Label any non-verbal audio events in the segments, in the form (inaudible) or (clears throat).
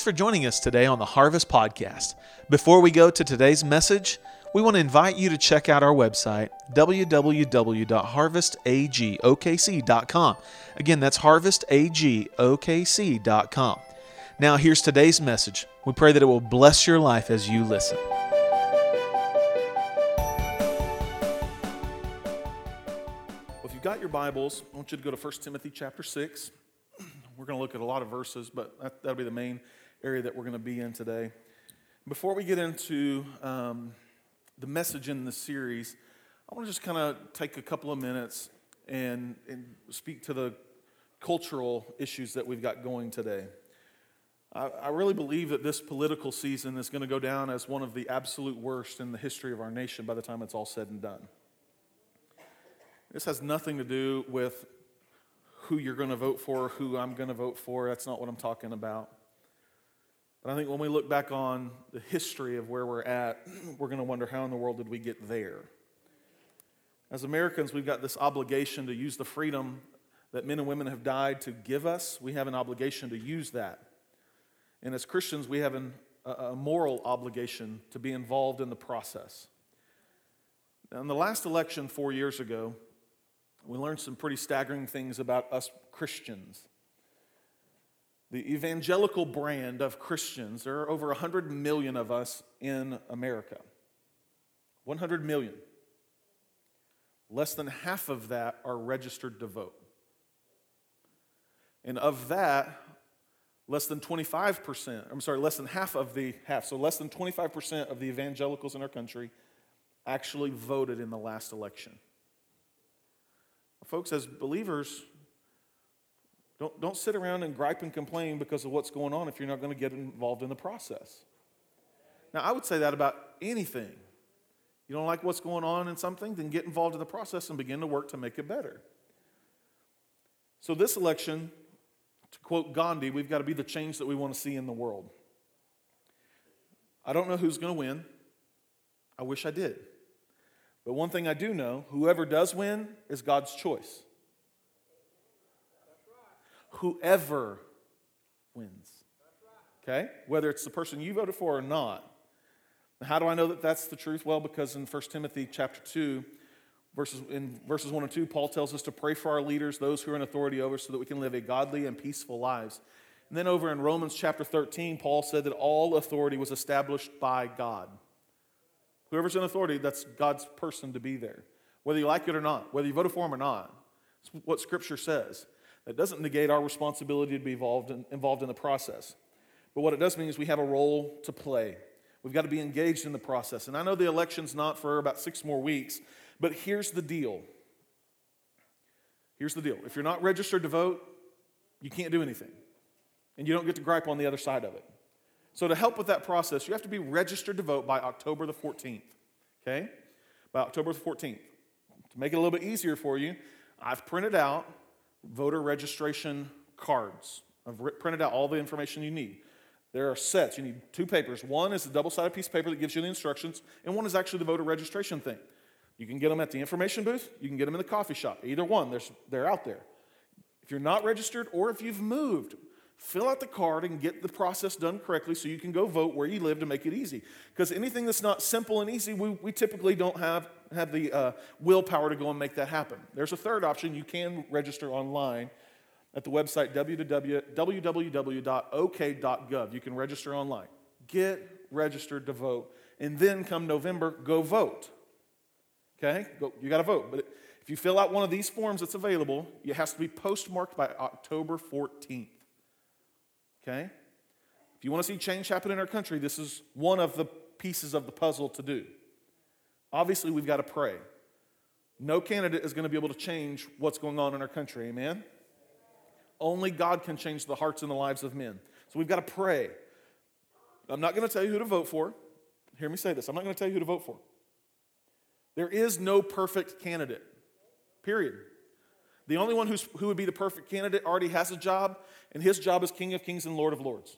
Thanks for joining us today on the Harvest Podcast. Before we go to today's message, we want to invite you to check out our website, www.harvestagokc.com. Again, that's harvestagokc.com. Now, here's today's message. We pray that it will bless your life as you listen. If you've got your Bibles, I want you to go to 1 Timothy chapter 6. (clears throat) We're going to look at a lot of verses, but that, that'll be the main area that we're going to be in today. Before we get into um, the message in the series, I want to just kind of take a couple of minutes and, and speak to the cultural issues that we've got going today. I, I really believe that this political season is going to go down as one of the absolute worst in the history of our nation by the time it's all said and done. This has nothing to do with who you're going to vote for, who I'm going to vote for. That's not what I'm talking about. But I think when we look back on the history of where we're at, (clears throat) we're going to wonder how in the world did we get there? As Americans, we've got this obligation to use the freedom that men and women have died to give us. We have an obligation to use that. And as Christians, we have an, a moral obligation to be involved in the process. In the last election four years ago, we learned some pretty staggering things about us Christians the evangelical brand of Christians. There are over 100 million of us in America. 100 million. Less than half of that are registered to vote. And of that, less than 25%, I'm sorry, less than half of the half, so less than 25% of the evangelicals in our country actually voted in the last election. Folks, as believers, don't, don't sit around and gripe and complain because of what's going on if you're not going to get involved in the process. Now, I would say that about anything. You don't like what's going on in something, then get involved in the process and begin to work to make it better. So, this election, to quote Gandhi, we've got to be the change that we want to see in the world. I don't know who's going to win. I wish I did. But one thing I do know whoever does win is God's choice whoever wins. Okay? Whether it's the person you voted for or not. How do I know that that's the truth? Well, because in 1 Timothy chapter 2, verses, in verses 1 and 2, Paul tells us to pray for our leaders, those who are in authority over, so that we can live a godly and peaceful lives. And then over in Romans chapter 13, Paul said that all authority was established by God. Whoever's in authority, that's God's person to be there. Whether you like it or not, whether you voted for him or not. It's what Scripture says. That doesn't negate our responsibility to be involved in, involved in the process. But what it does mean is we have a role to play. We've got to be engaged in the process. And I know the election's not for about six more weeks, but here's the deal. Here's the deal. If you're not registered to vote, you can't do anything. And you don't get to gripe on the other side of it. So, to help with that process, you have to be registered to vote by October the 14th. Okay? By October the 14th. To make it a little bit easier for you, I've printed out voter registration cards. I've printed out all the information you need. There are sets. You need two papers. One is a double sided piece of paper that gives you the instructions, and one is actually the voter registration thing. You can get them at the information booth, you can get them in the coffee shop. Either one, they're out there. If you're not registered or if you've moved, fill out the card and get the process done correctly so you can go vote where you live to make it easy. Because anything that's not simple and easy, we, we typically don't have have the uh, willpower to go and make that happen. There's a third option. You can register online at the website www.ok.gov. You can register online. Get registered to vote. And then come November, go vote. Okay? Go, you got to vote. But if you fill out one of these forms that's available, it has to be postmarked by October 14th. Okay? If you want to see change happen in our country, this is one of the pieces of the puzzle to do. Obviously, we've got to pray. No candidate is going to be able to change what's going on in our country. Amen? Only God can change the hearts and the lives of men. So we've got to pray. I'm not going to tell you who to vote for. Hear me say this. I'm not going to tell you who to vote for. There is no perfect candidate, period. The only one who's, who would be the perfect candidate already has a job, and his job is King of Kings and Lord of Lords.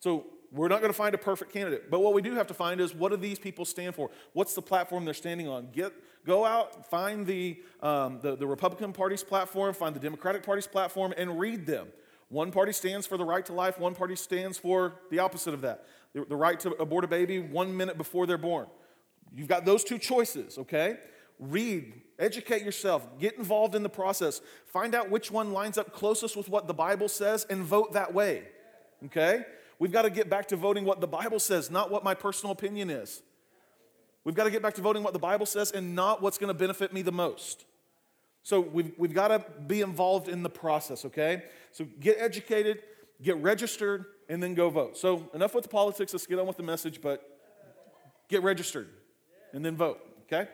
So we're not going to find a perfect candidate. But what we do have to find is what do these people stand for? What's the platform they're standing on? Get, go out, find the, um, the, the Republican Party's platform, find the Democratic Party's platform, and read them. One party stands for the right to life, one party stands for the opposite of that the, the right to abort a baby one minute before they're born. You've got those two choices, okay? Read, educate yourself, get involved in the process, find out which one lines up closest with what the Bible says, and vote that way, okay? We've got to get back to voting what the Bible says, not what my personal opinion is. We've got to get back to voting what the Bible says and not what's going to benefit me the most. So we've, we've got to be involved in the process, okay? So get educated, get registered, and then go vote. So enough with the politics, let's get on with the message, but get registered and then vote, okay?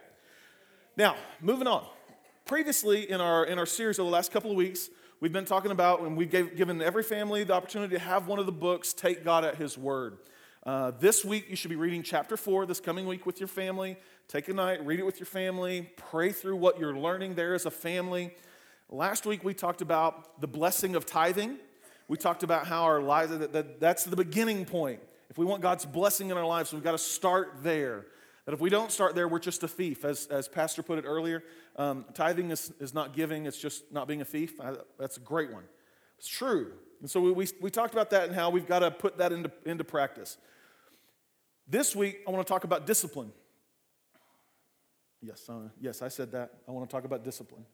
Now, moving on. Previously in our, in our series over the last couple of weeks, we've been talking about, and we've gave, given every family the opportunity to have one of the books, Take God at His Word. Uh, this week, you should be reading chapter four this coming week with your family. Take a night, read it with your family, pray through what you're learning there as a family. Last week, we talked about the blessing of tithing. We talked about how our lives, that, that, that's the beginning point. If we want God's blessing in our lives, we've got to start there. That if we don't start there, we're just a thief. As, as Pastor put it earlier, um, tithing is, is not giving, it's just not being a thief. I, that's a great one. It's true. And so we, we, we talked about that and how we've got to put that into, into practice. This week, I want to talk about discipline. Yes, uh, yes, I said that. I want to talk about discipline.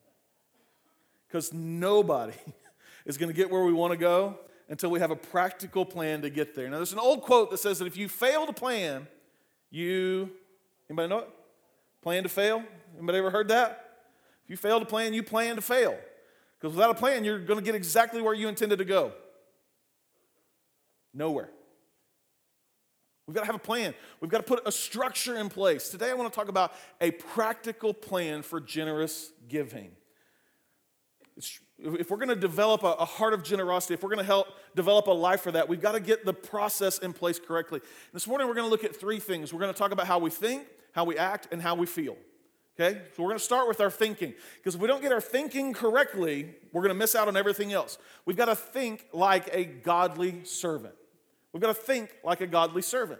Because nobody (laughs) is going to get where we want to go until we have a practical plan to get there. Now, there's an old quote that says that if you fail to plan, you, anybody know it? Plan to fail? Anybody ever heard that? If you fail to plan, you plan to fail. Because without a plan, you're going to get exactly where you intended to go. Nowhere. We've got to have a plan. We've got to put a structure in place. Today, I want to talk about a practical plan for generous giving. It's, if we're going to develop a, heart of generosity, if we're going to help develop a life for that, we've got to get the process in place correctly. This morning, we're going to look at three things. We're going to talk about how we think, how we act, and how we feel. Okay? So we're going to start with our thinking. Because if we don't get our thinking correctly, we're going to miss out on everything else. We've got to think like a godly servant. We've got to think like a godly servant.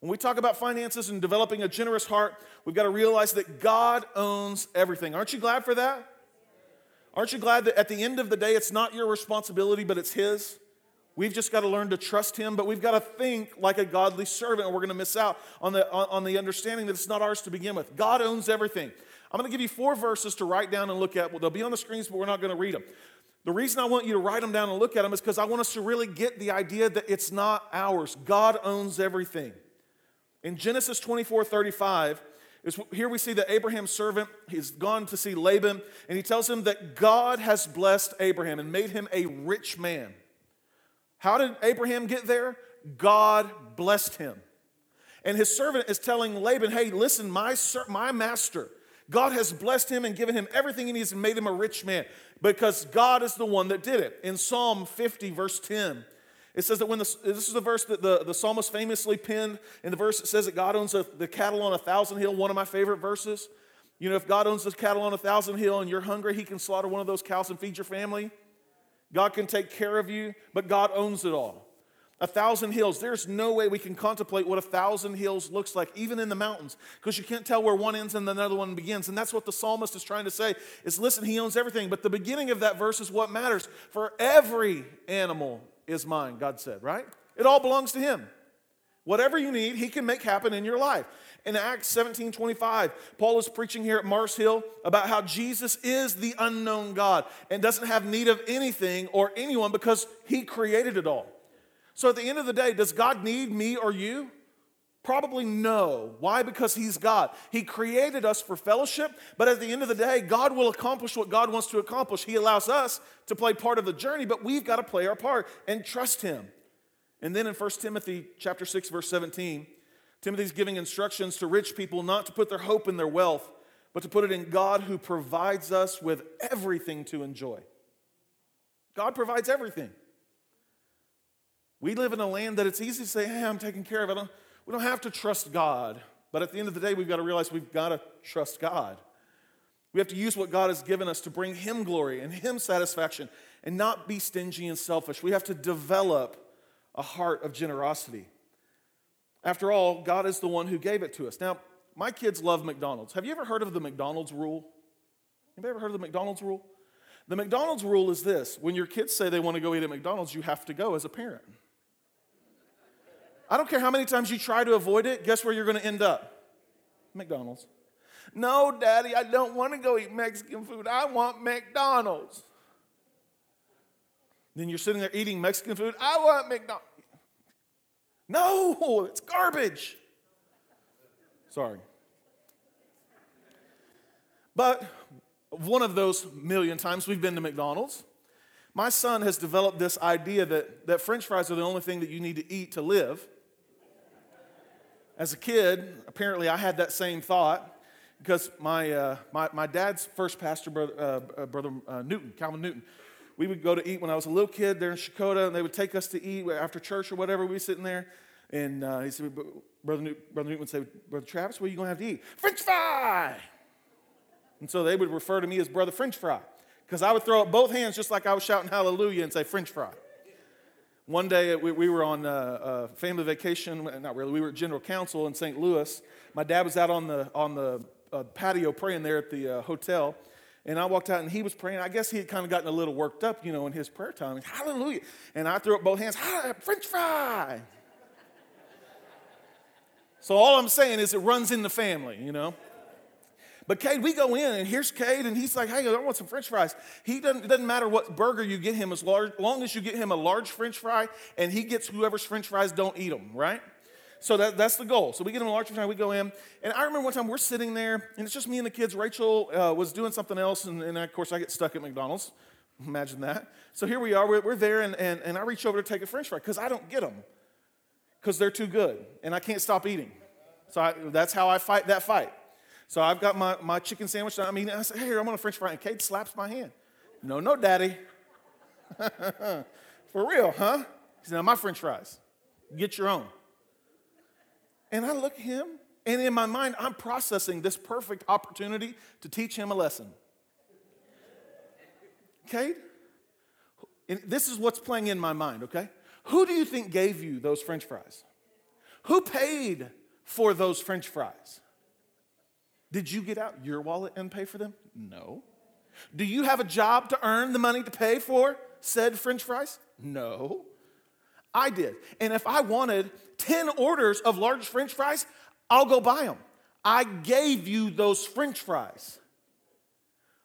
When we talk about finances and developing a generous heart, we've got to realize that God owns everything. Aren't you glad for that? Aren't you glad that at the end of the day, it's not your responsibility, but it's His? We've just got to learn to trust Him, but we've got to think like a godly servant, or we're going to miss out on the, on the understanding that it's not ours to begin with. God owns everything. I'm going to give you four verses to write down and look at. Well, they'll be on the screens, but we're not going to read them. The reason I want you to write them down and look at them is because I want us to really get the idea that it's not ours. God owns everything. In Genesis 24 35, is here we see that Abraham's servant, he's gone to see Laban, and he tells him that God has blessed Abraham and made him a rich man. How did Abraham get there? God blessed him. And his servant is telling Laban, hey, listen, my, my master, God has blessed him and given him everything he needs and made him a rich man because God is the one that did it. In Psalm 50, verse 10, it says that when the, this is the verse that the, the psalmist famously penned. In the verse, says that God owns a, the cattle on a thousand hill, one of my favorite verses. You know, if God owns the cattle on a thousand hill and you're hungry, he can slaughter one of those cows and feed your family. God can take care of you, but God owns it all. A thousand hills. There's no way we can contemplate what a thousand hills looks like, even in the mountains, because you can't tell where one ends and another one begins. And that's what the psalmist is trying to say is listen, he owns everything. But the beginning of that verse is what matters. For every animal is mine, God said, right? It all belongs to him. Whatever you need, he can make happen in your life. In Acts 17 25, Paul is preaching here at Mars Hill about how Jesus is the unknown God and doesn't have need of anything or anyone because he created it all. So at the end of the day, does God need me or you? Probably no. Why? Because He's God. He created us for fellowship, but at the end of the day, God will accomplish what God wants to accomplish. He allows us to play part of the journey, but we've got to play our part and trust Him. And then in 1 Timothy chapter 6, verse 17, Timothy's giving instructions to rich people not to put their hope in their wealth, but to put it in God who provides us with everything to enjoy. God provides everything. We live in a land that it's easy to say, hey, I'm taking care of it. We don't have to trust God. But at the end of the day, we've got to realize we've got to trust God. We have to use what God has given us to bring Him glory and Him satisfaction and not be stingy and selfish. We have to develop a heart of generosity. After all, God is the one who gave it to us. Now, my kids love McDonald's. Have you ever heard of the McDonald's rule? Anybody ever heard of the McDonald's rule? The McDonald's rule is this when your kids say they want to go eat at McDonald's, you have to go as a parent. I don't care how many times you try to avoid it, guess where you're going to end up? McDonald's. No, Daddy, I don't want to go eat Mexican food. I want McDonald's. Then you're sitting there eating Mexican food. I want McDonald's. No, it's garbage. Sorry. But one of those million times we've been to McDonald's, my son has developed this idea that, that french fries are the only thing that you need to eat to live. As a kid, apparently I had that same thought because my, uh, my, my dad's first pastor, brother, uh, uh, brother uh, Newton, Calvin Newton, we would go to eat when I was a little kid there in Shakota, and they would take us to eat after church or whatever. We'd be sitting there, and uh, he said, Brother, Newton, Brother Newton would say, Brother Travis, what are you going to have to eat? French fry! And so they would refer to me as Brother French Fry because I would throw up both hands just like I was shouting hallelujah and say French fry. One day we, we were on a, a, family vacation, not really, we were at General Council in St. Louis. My dad was out on the, on the uh, patio praying there at the uh, hotel. And I walked out and he was praying. I guess he had kind of gotten a little worked up, you know, in his prayer time. Hallelujah. And I threw up both hands, French fry. so all I'm saying is it runs in the family, you know. But Cade, we go in and here's Cade, and he's like, hey, I want some french fries. He doesn't, it doesn't matter what burger you get him, as large, long as you get him a large french fry and he gets whoever's french fries, don't eat them, right? So that, that's the goal. So we get him a large french fry, we go in. And I remember one time we're sitting there, and it's just me and the kids. Rachel uh, was doing something else, and, and of course I get stuck at McDonald's. Imagine that. So here we are, we're, we're there, and, and, and I reach over to take a french fry because I don't get them because they're too good, and I can't stop eating. So I, that's how I fight that fight. So I've got my, my chicken sandwich I mean. I said, hey, I'm on a french fry. And Cade slaps my hand. No, no, daddy. (laughs) For real, huh? He said, now my french fries. Get your own. And I look at him, and in my mind, I'm processing this perfect opportunity to teach him a lesson. Cade, this is what's playing in my mind, okay? Who do you think gave you those french fries? Who paid for those french fries? Did you get out your wallet and pay for them? No. Do you have a job to earn the money to pay for said french fries? No. I did. And if I wanted 10 orders of large french fries, I'll go buy them. I gave you those french fries.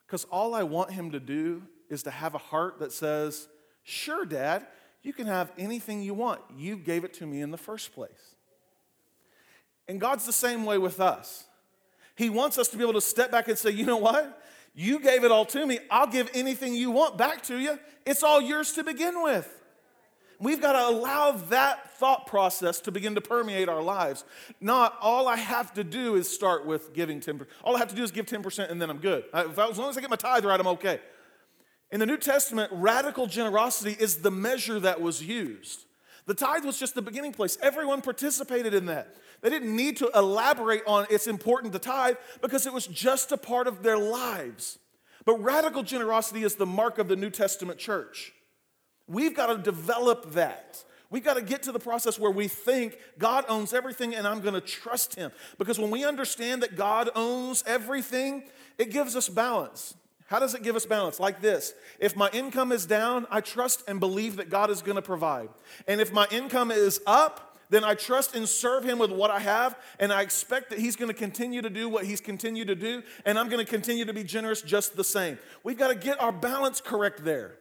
Because all I want him to do is to have a heart that says, Sure, Dad, you can have anything you want. You gave it to me in the first place. And God's the same way with us. He wants us to be able to step back and say, you know what? You gave it all to me. I'll give anything you want back to you. It's all yours to begin with. We've got to allow that thought process to begin to permeate our lives. Not all I have to do is start with giving 10%. All I have to do is give 10% and then I'm good. As long as I get my tithe right, I'm okay. In the New Testament, radical generosity is the measure that was used. The tithe was just the beginning place. Everyone participated in that. They didn't need to elaborate on it's important to tithe because it was just a part of their lives. But radical generosity is the mark of the New Testament church. We've got to develop that. We've got to get to the process where we think God owns everything and I'm going to trust Him. Because when we understand that God owns everything, it gives us balance. How does it give us balance? Like this If my income is down, I trust and believe that God is going to provide. And if my income is up, then I trust and serve him with what I have, and I expect that he's going to continue to do what he's continued to do, and I'm going to continue to be generous just the same. We've got to get our balance correct there.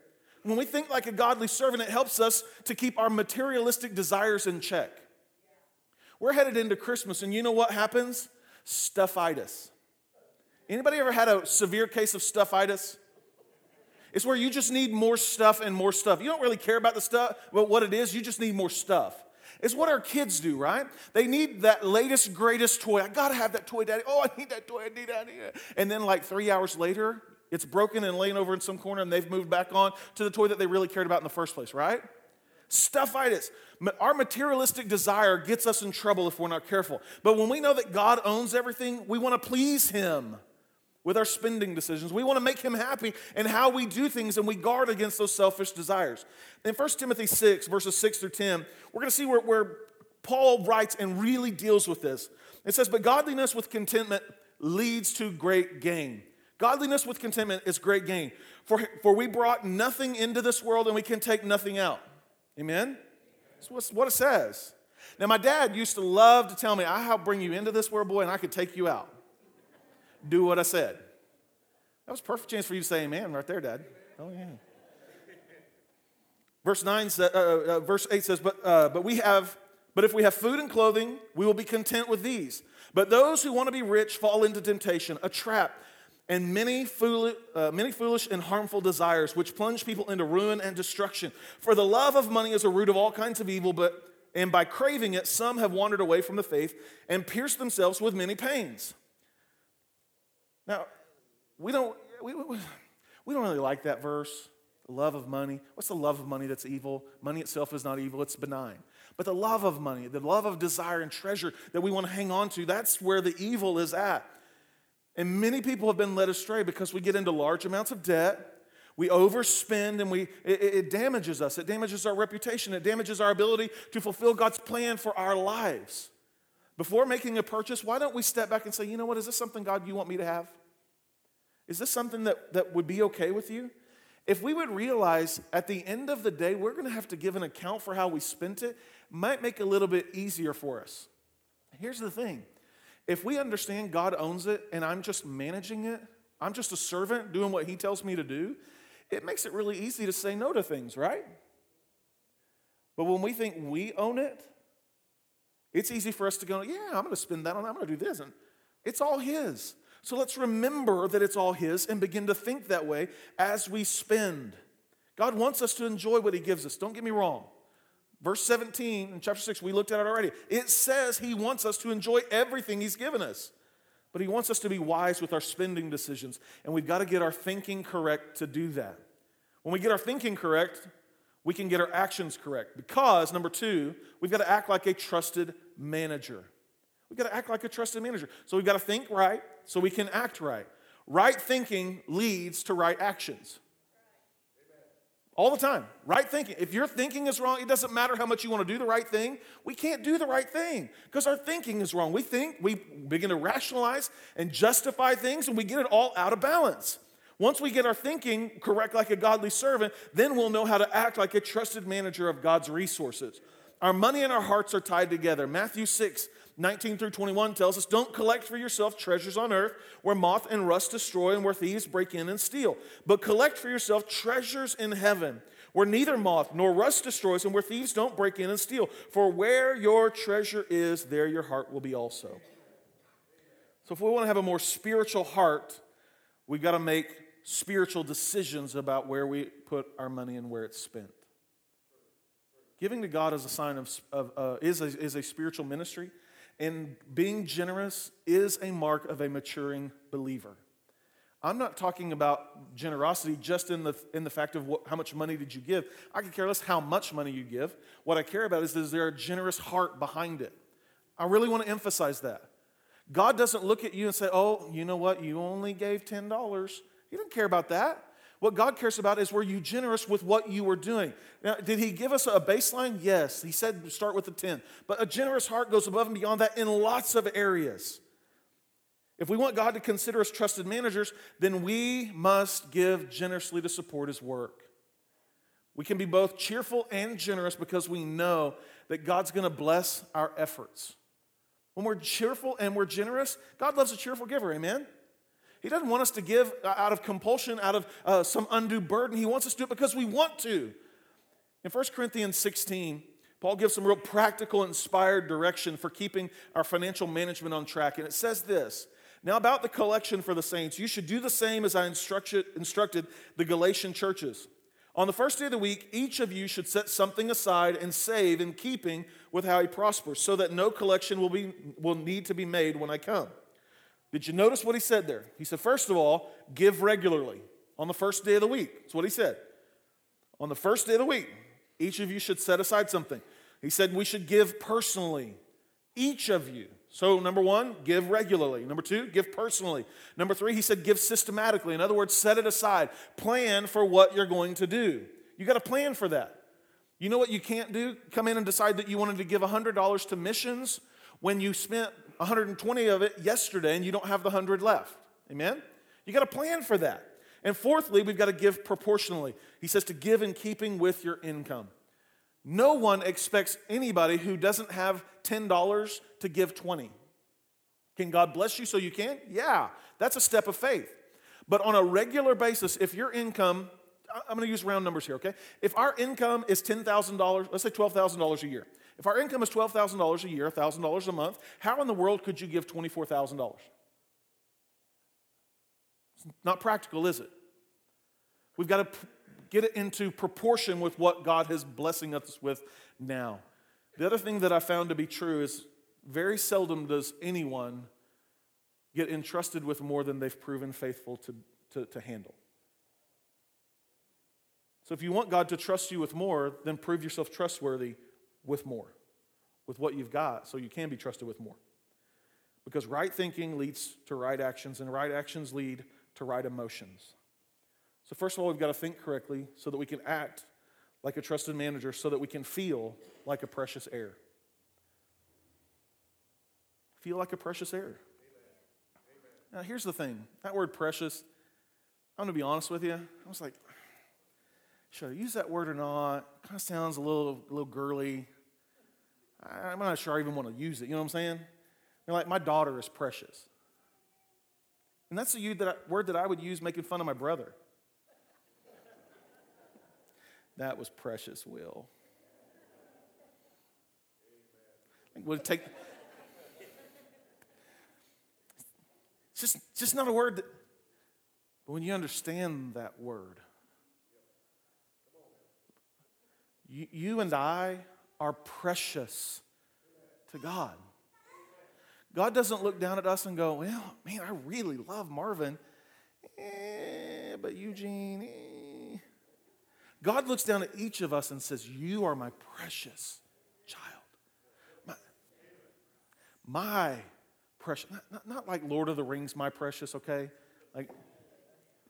When we think like a godly servant, it helps us to keep our materialistic desires in check. We're headed into Christmas, and you know what happens? Stuffitis. Anybody ever had a severe case of stuffitis? It's where you just need more stuff and more stuff. You don't really care about the stuff, but what it is, you just need more stuff. It's what our kids do, right? They need that latest, greatest toy. I gotta have that toy, daddy. Oh, I need that toy. I need that. I need that. And then, like three hours later, it's broken and laying over in some corner, and they've moved back on to the toy that they really cared about in the first place, right? Stuffitis. Our materialistic desire gets us in trouble if we're not careful. But when we know that God owns everything, we want to please Him with our spending decisions. We want to make him happy in how we do things and we guard against those selfish desires. In 1 Timothy 6, verses 6 through 10, we're going to see where, where Paul writes and really deals with this. It says, But godliness with contentment leads to great gain. Godliness with contentment is great gain. For, for we brought nothing into this world and we can take nothing out. Amen? That's what it says. Now, my dad used to love to tell me, I helped bring you into this world, boy, and I could take you out. Do what I said. That was perfect chance for you to say amen right there, Dad. Oh, yeah. Verse 9 uh, uh, verse 8 says, but, uh, but we have, but if we have food and clothing, we will be content with these. But those who want to be rich fall into temptation, a trap, and many, foolish, uh, many foolish and harmful desires, which plunge people into ruin and destruction. For the love of money is a root of all kinds of evil, but and by craving it, some have wandered away from the faith and pierced themselves with many pains. Now, we don't, we, we, we don't really like that verse, the love of money. What's the love of money that's evil? Money itself is not evil, it's benign. But the love of money, the love of desire and treasure that we want to hang on to, that's where the evil is at. And many people have been led astray because we get into large amounts of debt. We overspend and we, it, it, damages us. It damages our reputation. It damages our ability to fulfill God's plan for our lives. Before making a purchase, why don't we step back and say, you know what, is this something, God, you want me to have? Is this something that, that would be okay with you? If we would realize at the end of the day, we're going to have to give an account for how we spent it, might make it a little bit easier for us. Here's the thing if we understand God owns it and I'm just managing it, I'm just a servant doing what He tells me to do, it makes it really easy to say no to things, right? But when we think we own it, it's easy for us to go, yeah, I'm going to spend that on, I'm going to do this. And it's all His. So let's remember that it's all His and begin to think that way as we spend. God wants us to enjoy what He gives us. Don't get me wrong. Verse 17 in chapter 6, we looked at it already. It says He wants us to enjoy everything He's given us. But He wants us to be wise with our spending decisions. And we've got to get our thinking correct to do that. When we get our thinking correct, we can get our actions correct. Because, number two, we've got to act like a trusted manager. We've got to act like a trusted manager. So we've got to think right so we can act right. Right thinking leads to right actions. All the time. Right thinking. If your thinking is wrong, it doesn't matter how much you want to do the right thing. We can't do the right thing because our thinking is wrong. We think, we begin to rationalize and justify things, and we get it all out of balance. Once we get our thinking correct like a godly servant, then we'll know how to act like a trusted manager of God's resources. Our money and our hearts are tied together. Matthew 6, 19 through 21 tells us don't collect for yourself treasures on earth where moth and rust destroy and where thieves break in and steal, but collect for yourself treasures in heaven where neither moth nor rust destroys and where thieves don't break in and steal. For where your treasure is, there your heart will be also. So, if we want to have a more spiritual heart, we've got to make spiritual decisions about where we put our money and where it's spent. Giving to God is a sign of, of uh, is, a, is a spiritual ministry. And being generous is a mark of a maturing believer. I'm not talking about generosity just in the, in the fact of what, how much money did you give. I could care less how much money you give. What I care about is, is there a generous heart behind it? I really want to emphasize that. God doesn't look at you and say, oh, you know what, you only gave $10. He doesn't care about that. What God cares about is were you generous with what you were doing? Now, did He give us a baseline? Yes. He said start with the 10. But a generous heart goes above and beyond that in lots of areas. If we want God to consider us trusted managers, then we must give generously to support His work. We can be both cheerful and generous because we know that God's going to bless our efforts. When we're cheerful and we're generous, God loves a cheerful giver, amen? He doesn't want us to give out of compulsion, out of uh, some undue burden. He wants us to do it because we want to. In 1 Corinthians 16, Paul gives some real practical, inspired direction for keeping our financial management on track. And it says this Now, about the collection for the saints, you should do the same as I instructed, instructed the Galatian churches. On the first day of the week, each of you should set something aside and save in keeping with how he prospers, so that no collection will, be, will need to be made when I come. Did you notice what he said there? He said, first of all, give regularly on the first day of the week. That's what he said. On the first day of the week, each of you should set aside something. He said we should give personally, each of you. So, number one, give regularly. Number two, give personally. Number three, he said give systematically. In other words, set it aside. Plan for what you're going to do. You got to plan for that. You know what you can't do? Come in and decide that you wanted to give $100 to missions when you spent 120 of it yesterday and you don't have the 100 left. Amen? You got to plan for that. And fourthly, we've got to give proportionally. He says to give in keeping with your income. No one expects anybody who doesn't have $10 to give 20. Can God bless you so you can? Yeah, that's a step of faith. But on a regular basis, if your income, I'm going to use round numbers here, okay? If our income is $10,000, let's say $12,000 a year. If our income is $12,000 a year, $1,000 a month, how in the world could you give $24,000? It's not practical, is it? We've got to get it into proportion with what God is blessing us with now. The other thing that I found to be true is very seldom does anyone get entrusted with more than they've proven faithful to, to, to handle. So if you want God to trust you with more, then prove yourself trustworthy with more, with what you've got, so you can be trusted with more. Because right thinking leads to right actions, and right actions lead to right emotions. So, first of all, we've got to think correctly so that we can act like a trusted manager, so that we can feel like a precious heir. Feel like a precious heir. Now, here's the thing that word precious, I'm going to be honest with you. I was like, should I use that word or not? Kind of sounds a little, a little girly. I'm not sure I even want to use it. You know what I'm saying? Like, my daughter is precious. And that's the word that I would use making fun of my brother. That was precious, Will. Would take. It's just, just not a word that. But when you understand that word, you, and I are precious to God. God doesn't look down at us and go, Well, man, I really love Marvin, eh, but Eugene, eh. God looks down at each of us and says, You are my precious child. My, my precious. Not, not, not like Lord of the Rings, my precious, okay? Like,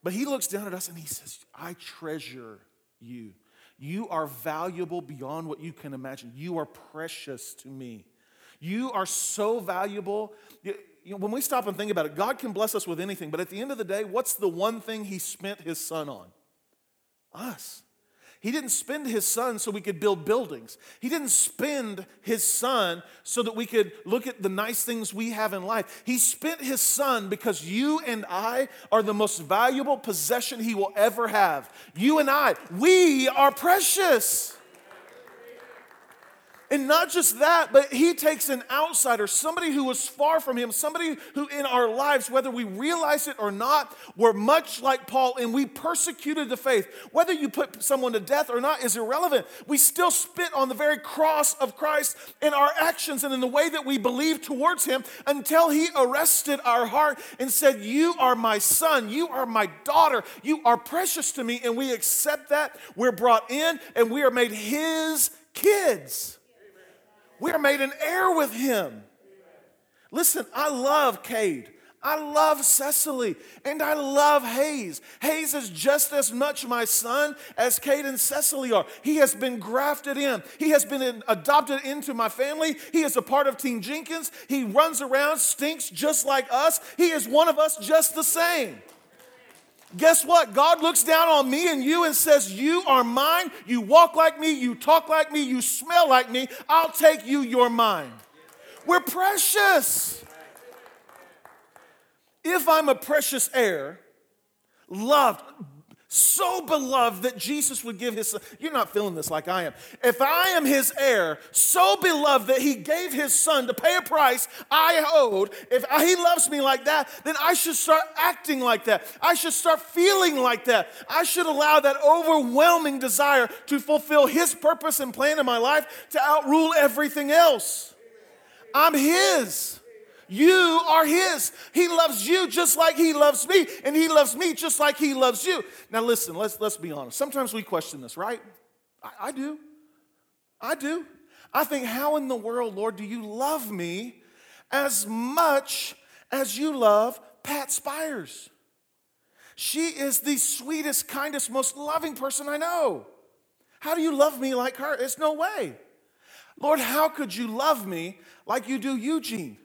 but he looks down at us and he says, I treasure you. You are valuable beyond what you can imagine. You are precious to me. You are so valuable. You, know, when we stop and think about it, God can bless us with anything, but at the end of the day, what's the one thing He spent His Son on? Us. He didn't spend his son so we could build buildings. He didn't spend his son so that we could look at the nice things we have in life. He spent his son because you and I are the most valuable possession he will ever have. You and I, we are precious. And not just that, but he takes an outsider, somebody who was far from him, somebody who in our lives, whether we realize it or not, were much like Paul and we persecuted the faith. Whether you put someone to death or not is irrelevant. We still spit on the very cross of Christ in our actions and in the way that we believe towards him until he arrested our heart and said, You are my son, you are my daughter, you are precious to me. And we accept that. We're brought in and we are made his kids. We are made an heir with him. Listen, I love Cade. I love Cecily and I love Hayes. Hayes is just as much my son as Cade and Cecily are. He has been grafted in, he has been adopted into my family. He is a part of Team Jenkins. He runs around, stinks just like us. He is one of us just the same. Guess what? God looks down on me and you and says, You are mine. You walk like me. You talk like me. You smell like me. I'll take you. You're mine. We're precious. If I'm a precious heir, loved, so beloved that Jesus would give his son. You're not feeling this like I am. If I am his heir, so beloved that he gave his son to pay a price I owed, if he loves me like that, then I should start acting like that. I should start feeling like that. I should allow that overwhelming desire to fulfill his purpose and plan in my life to outrule everything else. I'm his. You are His. He loves you just like He loves me, and He loves me just like He loves you. Now, listen, let's, let's be honest. Sometimes we question this, right? I, I do. I do. I think, how in the world, Lord, do you love me as much as you love Pat Spires? She is the sweetest, kindest, most loving person I know. How do you love me like her? It's no way. Lord, how could you love me like you do Eugene?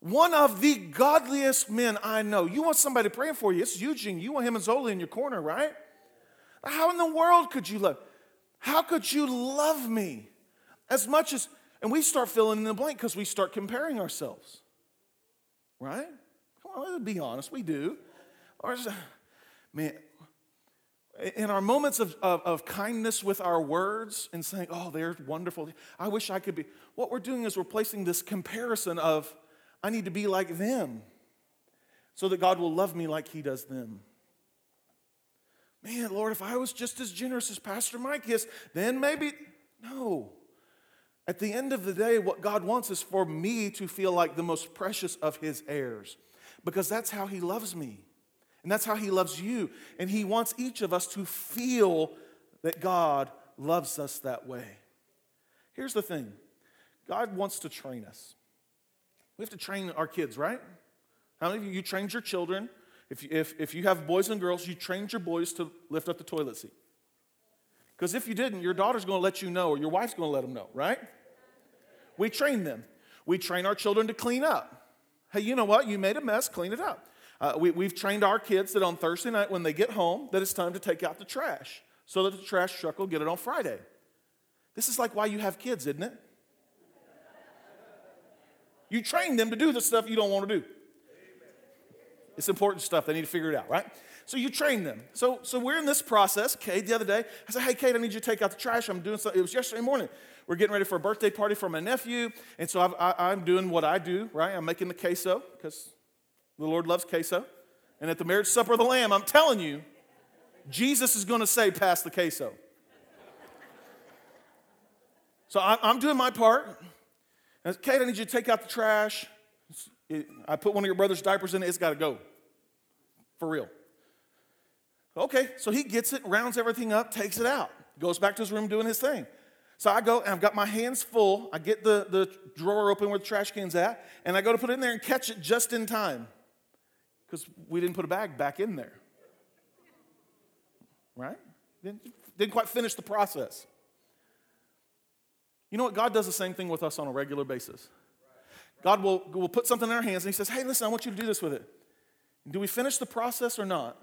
One of the godliest men I know. You want somebody praying for you. It's Eugene. You want him and Zoli in your corner, right? How in the world could you love? How could you love me as much as, and we start filling in the blank because we start comparing ourselves, right? Come on, let's be honest, we do. Or, man, in our moments of, of, of, kindness with our words and saying, oh, they're wonderful, I wish I could be, what we're doing is we're placing this comparison of, I need to be like them so that God will love me like He does them. Man, Lord, if I was just as generous as Pastor Mike is, then maybe. No. At the end of the day, what God wants is for me to feel like the most precious of His heirs because that's how He loves me. And that's how He loves you. And He wants each of us to feel that God loves us that way. Here's the thing God wants to train us. We have to train our kids, right? How many of you, you trained your children? If you, if, if you have boys and girls, you trained your boys to lift up the toilet seat. Because if you didn't, your daughter's going to let you know, or your wife's going to let them know, right? We train them. We train our children to clean up. Hey, you know what? You made a mess, clean it up. Uh, we, we've trained our kids that on Thursday night when they get home that it's time to take out the trash so that the trash truck will get it on Friday. This is like why you have kids, isn't it? You train them to do the stuff you don't want to do. It's important stuff. They need to figure it out, right? So you train them. So, so we're in this process. Cade, the other day, I said, hey, Cade, I need you to take out the trash. I'm doing something. It was yesterday morning. We're getting ready for a birthday party for my nephew. And so i am doing what I do, right? I'm making the queso because the Lord loves queso. And at the marriage supper of the Lamb, I'm telling you, Jesus is going to say, pass the queso. So I'm doing my part. Cade, I need you to take out the trash. I put one of your brother's diapers in it, it's got to go. For real. Okay, so he gets it, rounds everything up, takes it out, goes back to his room doing his thing. So I go and I've got my hands full. I get the, the drawer open where the trash can's at, and I go to put it in there and catch it just in time because we didn't put a bag back in there. Right? Didn't, didn't quite finish the process. You know what? God does the same thing with us on a regular basis. God will, will put something in our hands and He says, Hey, listen, I want you to do this with it. Do we finish the process or not?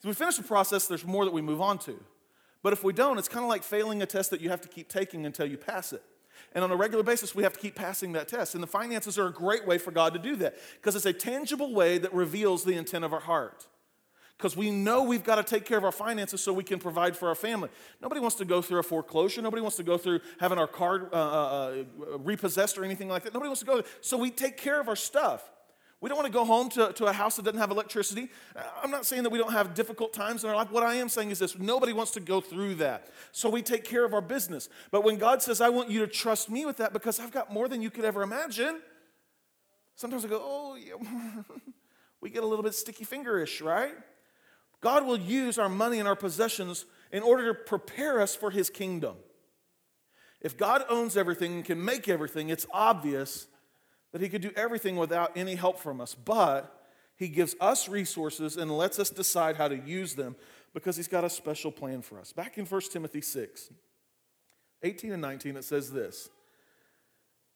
If we finish the process, there's more that we move on to. But if we don't, it's kind of like failing a test that you have to keep taking until you pass it. And on a regular basis, we have to keep passing that test. And the finances are a great way for God to do that because it's a tangible way that reveals the intent of our heart because we know we've got to take care of our finances so we can provide for our family. Nobody wants to go through a foreclosure. Nobody wants to go through having our car uh, uh, uh, repossessed or anything like that. Nobody wants to go. So we take care of our stuff. We don't want to go home to, to a house that doesn't have electricity. I'm not saying that we don't have difficult times in our life. What I am saying is this nobody wants to go through that. So we take care of our business. But when God says, I want you to trust me with that because I've got more than you could ever imagine, sometimes I go, oh, yeah. (laughs) we get a little bit sticky fingerish, right? God will use our money and our possessions in order to prepare us for his kingdom. If God owns everything and can make everything, it's obvious that he could do everything without any help from us. But he gives us resources and lets us decide how to use them because he's got a special plan for us. Back in 1 Timothy 6, 18 and 19, it says this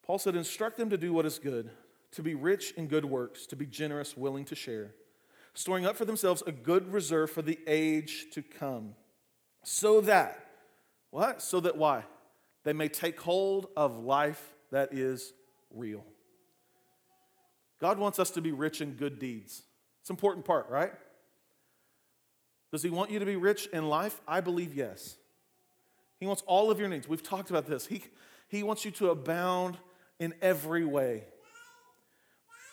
Paul said, Instruct them to do what is good, to be rich in good works, to be generous, willing to share storing up for themselves a good reserve for the age to come. So that, what? So that why? They may take hold of life that is real. God wants us to be rich in good deeds. It's an important part, right? Does He want you to be rich in life? I believe yes. He wants all of your needs. We've talked about this. He, he wants you to abound in every way.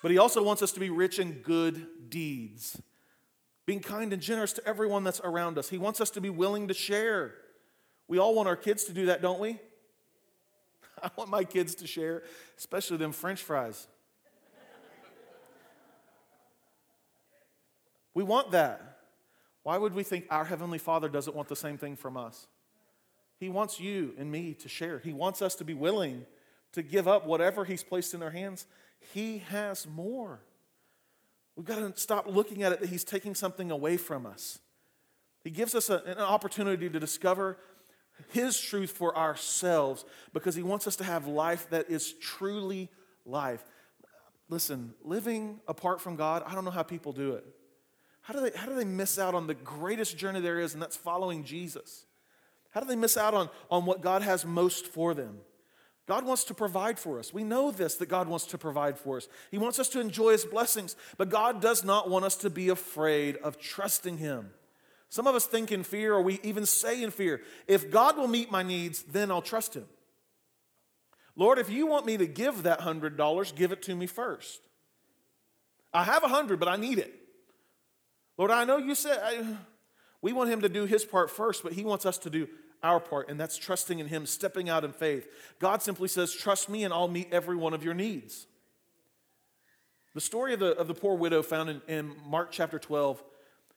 But he also wants us to be rich in good deeds, being kind and generous to everyone that's around us. He wants us to be willing to share. We all want our kids to do that, don't we? (laughs) I want my kids to share, especially them french fries. we want that. Why would we think our Heavenly Father doesn't want the same thing from us? He wants you and me to share. He wants us to be willing to give up whatever He's placed in our hands he has more. We've got to stop looking at it that He's taking something away from us. He gives us a, an opportunity to discover His truth for ourselves because He wants us to have life that is truly life. listen, living apart from God, I don't know how people do it. How do, they, how do they miss out on the greatest journey there is, and that's following Jesus? How do they miss out on, on what God has most for them? God wants to provide for us. We know this, that God wants to provide for us. He wants us to enjoy His blessings, but God does not want us to be afraid of trusting Him. Some of us think in fear, or we even say in fear, if God will meet my needs, then I'll trust Him. Lord, if you want me to give that $100, give it to me first. I have a 100, but I need it. Lord, I know you said I, we want Him to do His part first, but He wants us to do our part, and that's trusting in Him, stepping out in faith. God simply says, Trust me, and I'll meet every one of your needs. The story of the, of the poor widow found in, in Mark chapter 12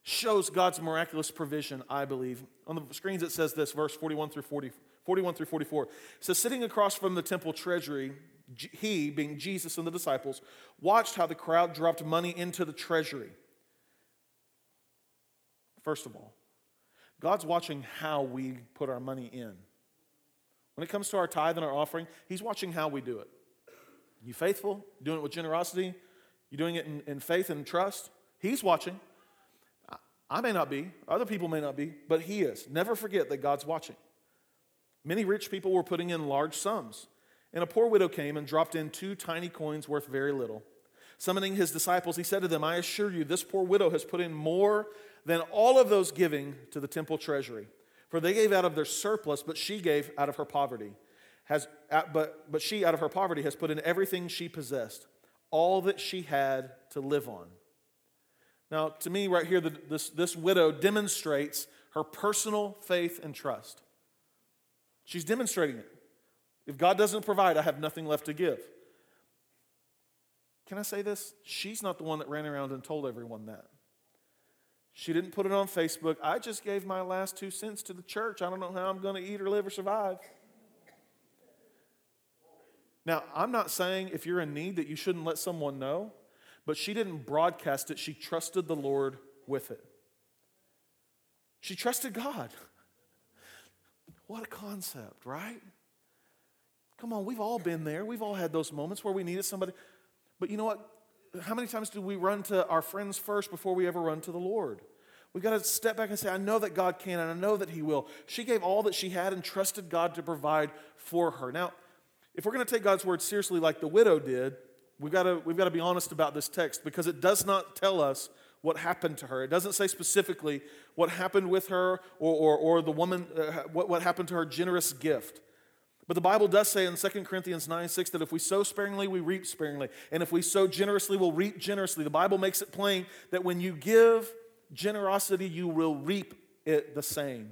shows God's miraculous provision, I believe. On the screens, it says this, verse 41 through 40, 41 through 44. It says, Sitting across from the temple treasury, he, being Jesus and the disciples, watched how the crowd dropped money into the treasury. First of all, God's watching how we put our money in. When it comes to our tithe and our offering, He's watching how we do it. You faithful? Doing it with generosity? You doing it in, in faith and trust? He's watching. I may not be, other people may not be, but He is. Never forget that God's watching. Many rich people were putting in large sums, and a poor widow came and dropped in two tiny coins worth very little. Summoning his disciples, he said to them, I assure you, this poor widow has put in more than all of those giving to the temple treasury. For they gave out of their surplus, but she gave out of her poverty. Has, uh, but, but she, out of her poverty, has put in everything she possessed, all that she had to live on. Now, to me, right here, the, this, this widow demonstrates her personal faith and trust. She's demonstrating it. If God doesn't provide, I have nothing left to give. Can I say this? She's not the one that ran around and told everyone that. She didn't put it on Facebook. I just gave my last two cents to the church. I don't know how I'm going to eat or live or survive. Now, I'm not saying if you're in need that you shouldn't let someone know, but she didn't broadcast it. She trusted the Lord with it. She trusted God. What a concept, right? Come on, we've all been there. We've all had those moments where we needed somebody. But you know what? How many times do we run to our friends first before we ever run to the Lord? We've got to step back and say, I know that God can and I know that He will. She gave all that she had and trusted God to provide for her. Now, if we're going to take God's word seriously like the widow did, we've got to, we've got to be honest about this text because it does not tell us what happened to her. It doesn't say specifically what happened with her or, or, or the woman, uh, what, what happened to her generous gift. But the Bible does say in 2 Corinthians 9 6 that if we sow sparingly, we reap sparingly. And if we sow generously, we'll reap generously. The Bible makes it plain that when you give generosity, you will reap it the same.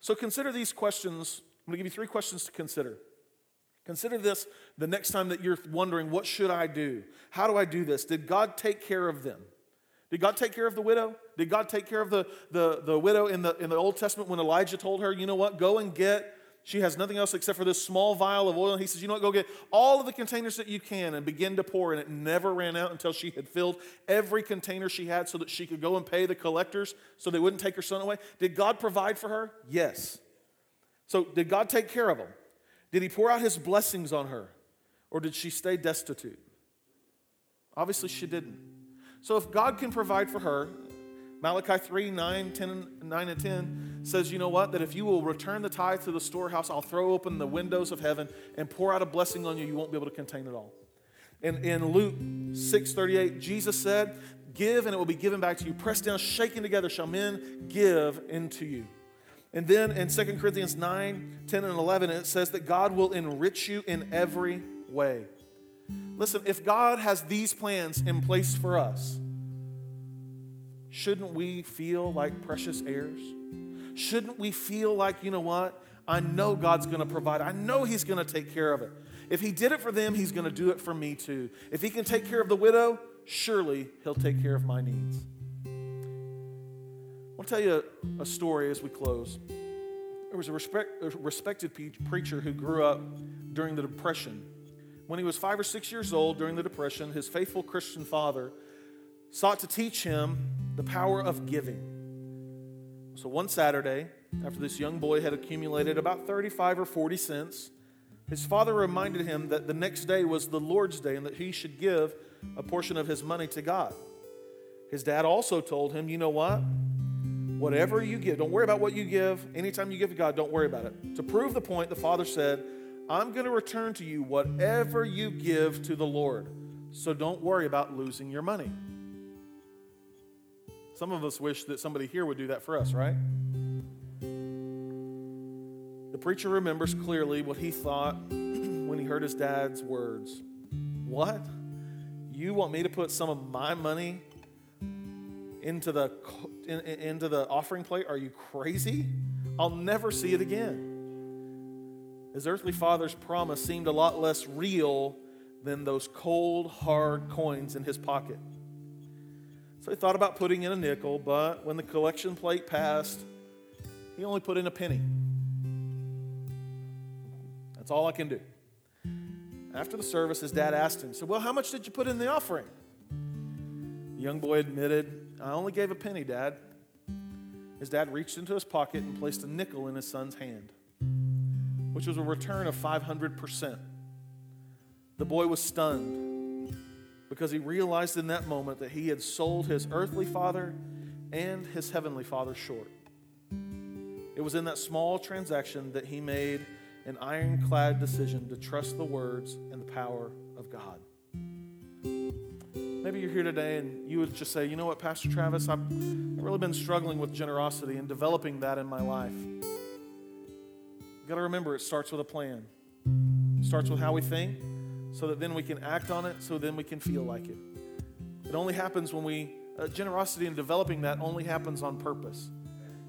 So consider these questions. I'm going to give you three questions to consider. Consider this the next time that you're wondering, what should I do? How do I do this? Did God take care of them? Did God take care of the widow? Did God take care of the, the, the widow in the, in the Old Testament when Elijah told her, you know what, go and get she has nothing else except for this small vial of oil. And he says, You know what? Go get all of the containers that you can and begin to pour. And it never ran out until she had filled every container she had so that she could go and pay the collectors so they wouldn't take her son away. Did God provide for her? Yes. So, did God take care of them? Did he pour out his blessings on her? Or did she stay destitute? Obviously, she didn't. So, if God can provide for her, Malachi 3 9, 10, 9 and 10 says, You know what? That if you will return the tithe to the storehouse, I'll throw open the windows of heaven and pour out a blessing on you. You won't be able to contain it all. And in Luke 6 38, Jesus said, Give and it will be given back to you. Pressed down, shaken together, shall men give into you. And then in 2 Corinthians 9, 10, and 11, it says that God will enrich you in every way. Listen, if God has these plans in place for us, Shouldn't we feel like precious heirs? Shouldn't we feel like, you know what? I know God's going to provide. I know He's going to take care of it. If He did it for them, He's going to do it for me too. If He can take care of the widow, surely He'll take care of my needs. I want to tell you a, story as we close. There was a, respect, a respected preacher who grew up during the Depression. When he was five or six years old during the Depression, his faithful Christian father sought to teach him the power of giving. So one Saturday, after this young boy had accumulated about 35 or 40 cents, his father reminded him that the next day was the Lord's day and that he should give a portion of his money to God. His dad also told him, You know what? Whatever you give, don't worry about what you give. Anytime you give to God, don't worry about it. To prove the point, the father said, I'm going to return to you whatever you give to the Lord. So don't worry about losing your money. Some of us wish that somebody here would do that for us, right? The preacher remembers clearly what he thought (clears throat) when he heard his dad's words. What? You want me to put some of my money into the in, into the offering plate? Are you crazy? I'll never see it again. His earthly father's promise seemed a lot less real than those cold, hard coins in his pocket. So he thought about putting in a nickel, but when the collection plate passed, he only put in a penny. That's all I can do. After the service, his dad asked him, said, Well, how much did you put in the offering? The young boy admitted, I only gave a penny, Dad. His dad reached into his pocket and placed a nickel in his son's hand, which was a return of 500%. The boy was stunned because he realized in that moment that he had sold his earthly father and his heavenly father short. It was in that small transaction that he made an ironclad decision to trust the words and the power of God. Maybe you're here today and you would just say, you know what, Pastor Travis, I've really been struggling with generosity and developing that in my life. You've got to remember it starts with a plan. It starts with how we think, so that then we can act on it, so then we can feel like it. It only happens when we, uh, generosity and developing that only happens on purpose.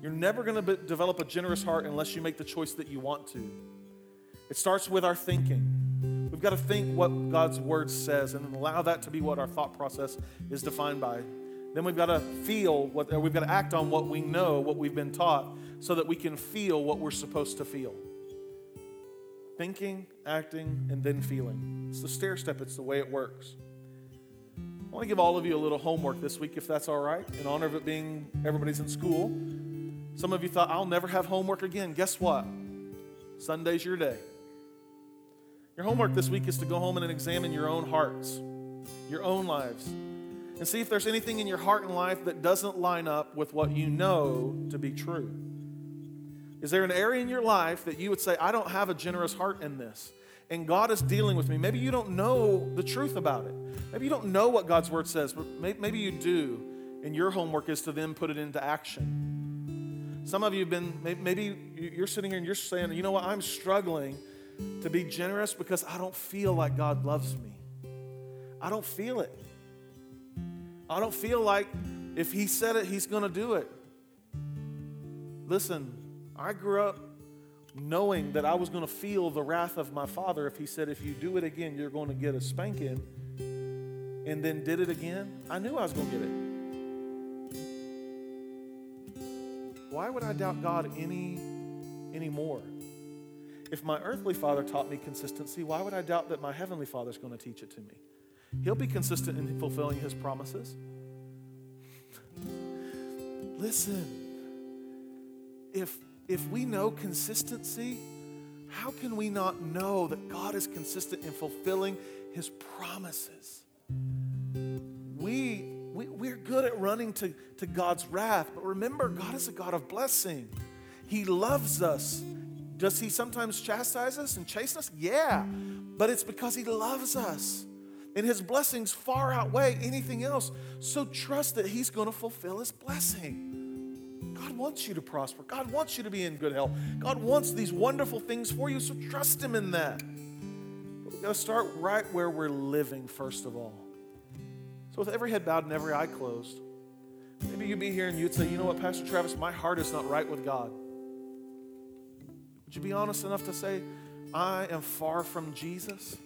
You're never going to develop a generous heart unless you make the choice that you want to. It starts with our thinking. We've got to think what God's word says and allow that to be what our thought process is defined by. Then we've got to feel what, we've got to act on what we know, what we've been taught, so that we can feel what we're supposed to feel. Thinking, acting, and then feeling. It's the stair step, it's the way it works. I want to give all of you a little homework this week, if that's all right, in honor of it being everybody's in school. Some of you thought, I'll never have homework again. Guess what? Sunday's your day. Your homework this week is to go home and examine your own hearts, your own lives, and see if there's anything in your heart and life that doesn't line up with what you know to be true. Is there an area in your life that you would say, I don't have a generous heart in this? And God is dealing with me. Maybe you don't know the truth about it. Maybe you don't know what God's word says, but maybe you do. And your homework is to then put it into action. Some of you have been, maybe you're sitting here and you're saying, you know what, I'm struggling to be generous because I don't feel like God loves me. I don't feel it. I don't feel like if He said it, He's going to do it. Listen, I grew up knowing that I was going to feel the wrath of my father if He said, if you do it again, you're going to get a spanking, and then did it again. I knew I was going to get it. Why would I doubt God any anymore? If my earthly father taught me consistency, why would I doubt that my heavenly father's going to teach it to me? He'll be consistent in fulfilling his promises. (laughs) Listen, if, if we know consistency, how can we not know that God is consistent in fulfilling his promises? We, we, we're good at running to, to God's wrath, but remember, God is a God of blessing. He loves us does he sometimes chastise us and chasten us? Yeah, but it's because he loves us. And his blessings far outweigh anything else. So trust that he's going to fulfill his blessing. God wants you to prosper. God wants you to be in good health. God wants these wonderful things for you, so trust him in that. But we've got to start right where we're living, first of all. So, with every head bowed and every eye closed, maybe you'd be here and you'd say, You know what, Pastor Travis, my heart is not right with God. Would you be honest enough to say, I am far from Jesus?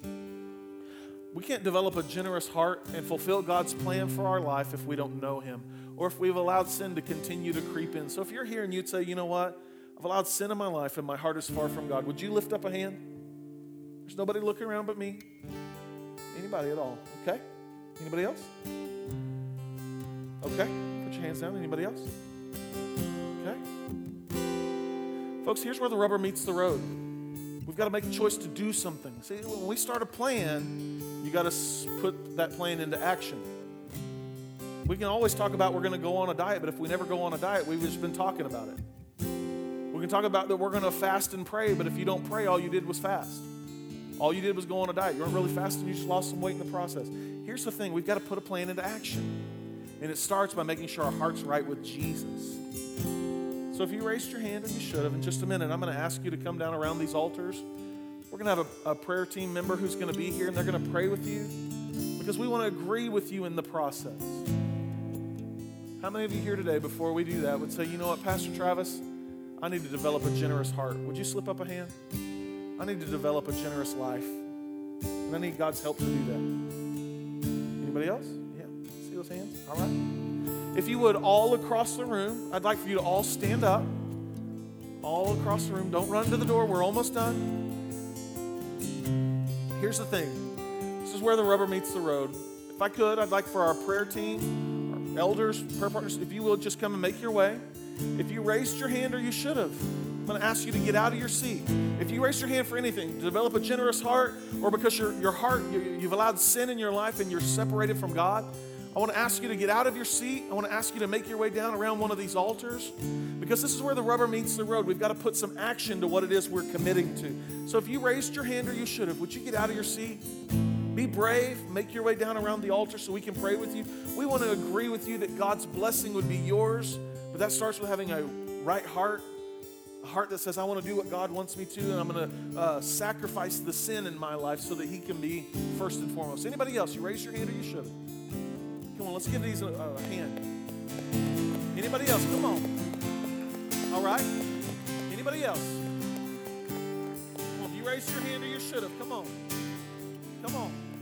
We can't develop a generous heart and fulfill God's plan for our life if we don't know Him or if we've allowed sin to continue to creep in. So if you're here and you'd say, you know what? I've allowed sin in my life and my heart is far from God, would you lift up a hand? There's nobody looking around but me. Anybody at all? Okay? Anybody else? Okay? Put your hands down. Anybody else? Okay? Folks, here's where the rubber meets the road. We've got to make a choice to do something. See, when we start a plan, You got to put that plan into action. We can always talk about we're going to go on a diet, but if we never go on a diet, we've just been talking about it. We can talk about that we're going to fast and pray, but if you don't pray, all you did was fast. All you did was go on a diet. You weren't really fasting, you just lost some weight in the process. Here's the thing we've got to put a plan into action. And it starts by making sure our heart's right with Jesus. So if you raised your hand, and you should have, in just a minute, I'm going to ask you to come down around these altars. We're going to have a, a prayer team member who's going to be here, and they're going to pray with you because we want to agree with you in the process. How many of you here today, before we do that, would say, you know what, Pastor Travis, I need to develop a generous heart? Would you slip up a hand? I need to develop a generous life. And I need God's help to do that. Anybody else? Yeah. See those hands? All right. If you would, all across the room, I'd like for you to all stand up. All across the room. Don't run to the door. We're almost done. Here's the thing this is where the rubber meets the road. If I could, I'd like for our prayer team, our elders, prayer partners, if you will, just come and make your way. If you raised your hand or you should have, I'm going to ask you to get out of your seat. If you raise your hand for anything, develop a generous heart, or because your, your heart, you, you've allowed sin in your life and you're separated from God, I want to ask you to get out of your seat. I want to ask you to make your way down around one of these altars because this is where the rubber meets the road. We've got to put some action to what it is we're committing to. So if you raised your hand or you should have, would you get out of your seat? Be brave, make your way down around the altar so we can pray with you. We want to agree with you that God's blessing would be yours, but that starts with having a right heart a heart that says, I want to do what God wants me to, and I'm going to uh, sacrifice the sin in my life so that He can be first and foremost. Anybody else? You raise your hand or you should. Come on, let's give these a, a hand. Anybody else? Come on. All right. Anybody else? On, if you raised your hand or you should have, come on. Come on.